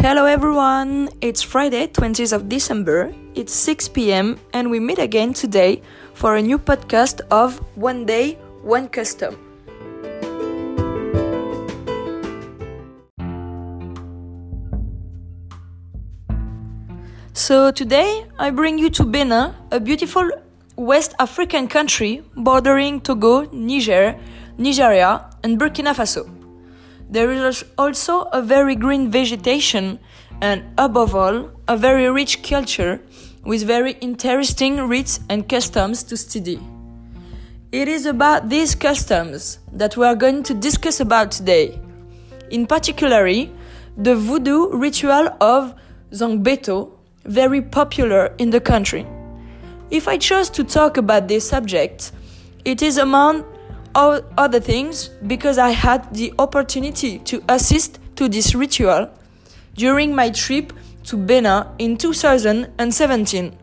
Hello everyone! It's Friday, 20th of December. It's 6 pm, and we meet again today for a new podcast of One Day, One Custom. So today I bring you to Benin, a beautiful West African country bordering Togo, Niger, Nigeria, and Burkina Faso. There is also a very green vegetation and, above all, a very rich culture with very interesting rites and customs to study. It is about these customs that we are going to discuss about today. In particular, the voodoo ritual of Zangbeto, very popular in the country. If I chose to talk about this subject, it is among other things because I had the opportunity to assist to this ritual during my trip to Benin in 2017.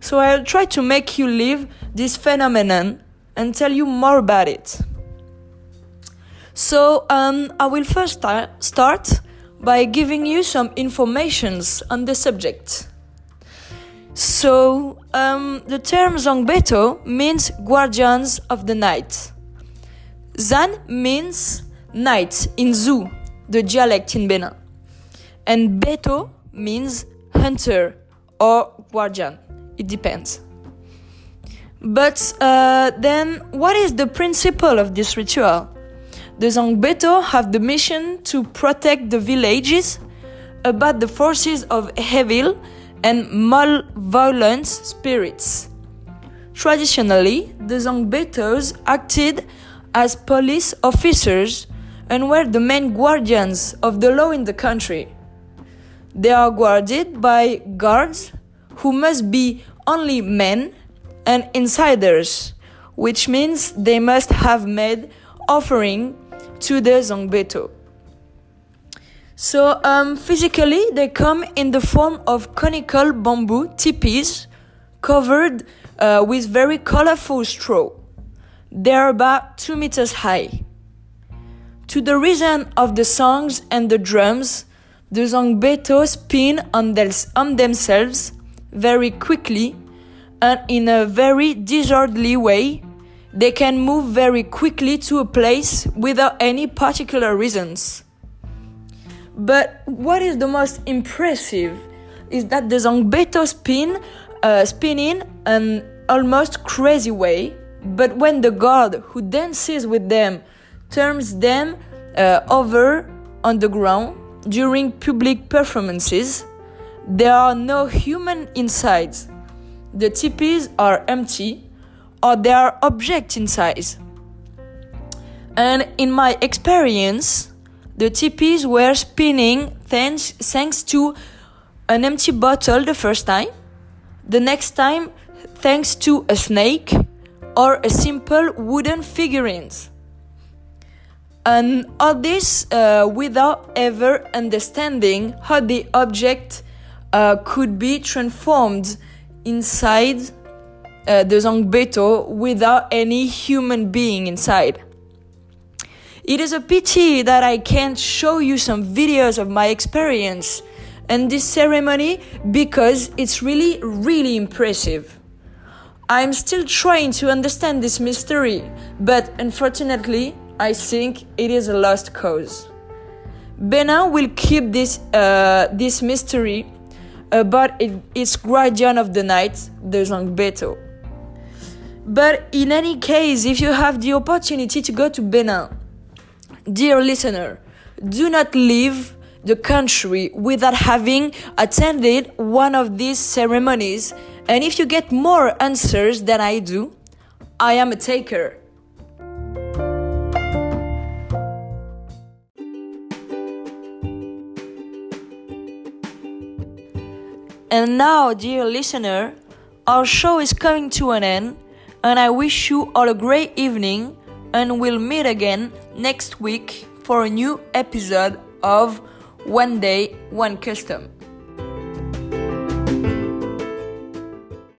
So I'll try to make you live this phenomenon and tell you more about it. So um, I will first start by giving you some informations on the subject. So um, the term Zangbeto means guardians of the night. Zan means night in Zou, the dialect in Benin. And Beto means hunter or guardian. It depends. But uh, then, what is the principle of this ritual? The Zangbeto have the mission to protect the villages about the forces of evil and malevolent spirits. Traditionally, the Zangbetos acted as police officers and were the main guardians of the law in the country. They are guarded by guards who must be only men and insiders, which means they must have made offering to the Zangbeto. So, um, physically, they come in the form of conical bamboo tipis covered uh, with very colorful straw. They are about two meters high. To the rhythm of the songs and the drums, the Zangbeto spin on, on themselves very quickly and in a very disorderly way. They can move very quickly to a place without any particular reasons. But what is the most impressive is that the Zangbeto spin, uh, spin in an almost crazy way but when the god who dances with them turns them uh, over on the ground during public performances, there are no human insides. The tipis are empty or there are objects inside. And in my experience, the tipis were spinning thanks, thanks to an empty bottle the first time, the next time, thanks to a snake, or a simple wooden figurines. And all this uh, without ever understanding how the object uh, could be transformed inside uh, the Zangbeto without any human being inside. It is a pity that I can't show you some videos of my experience and this ceremony because it's really, really impressive. I'm still trying to understand this mystery, but unfortunately, I think it is a lost cause. Benin will keep this, uh, this mystery about it, its guardian of the night, the Zangbeto. But in any case, if you have the opportunity to go to Benin, dear listener, do not leave the country without having attended one of these ceremonies and if you get more answers than I do, I am a taker. And now, dear listener, our show is coming to an end, and I wish you all a great evening, and we'll meet again next week for a new episode of One Day, One Custom.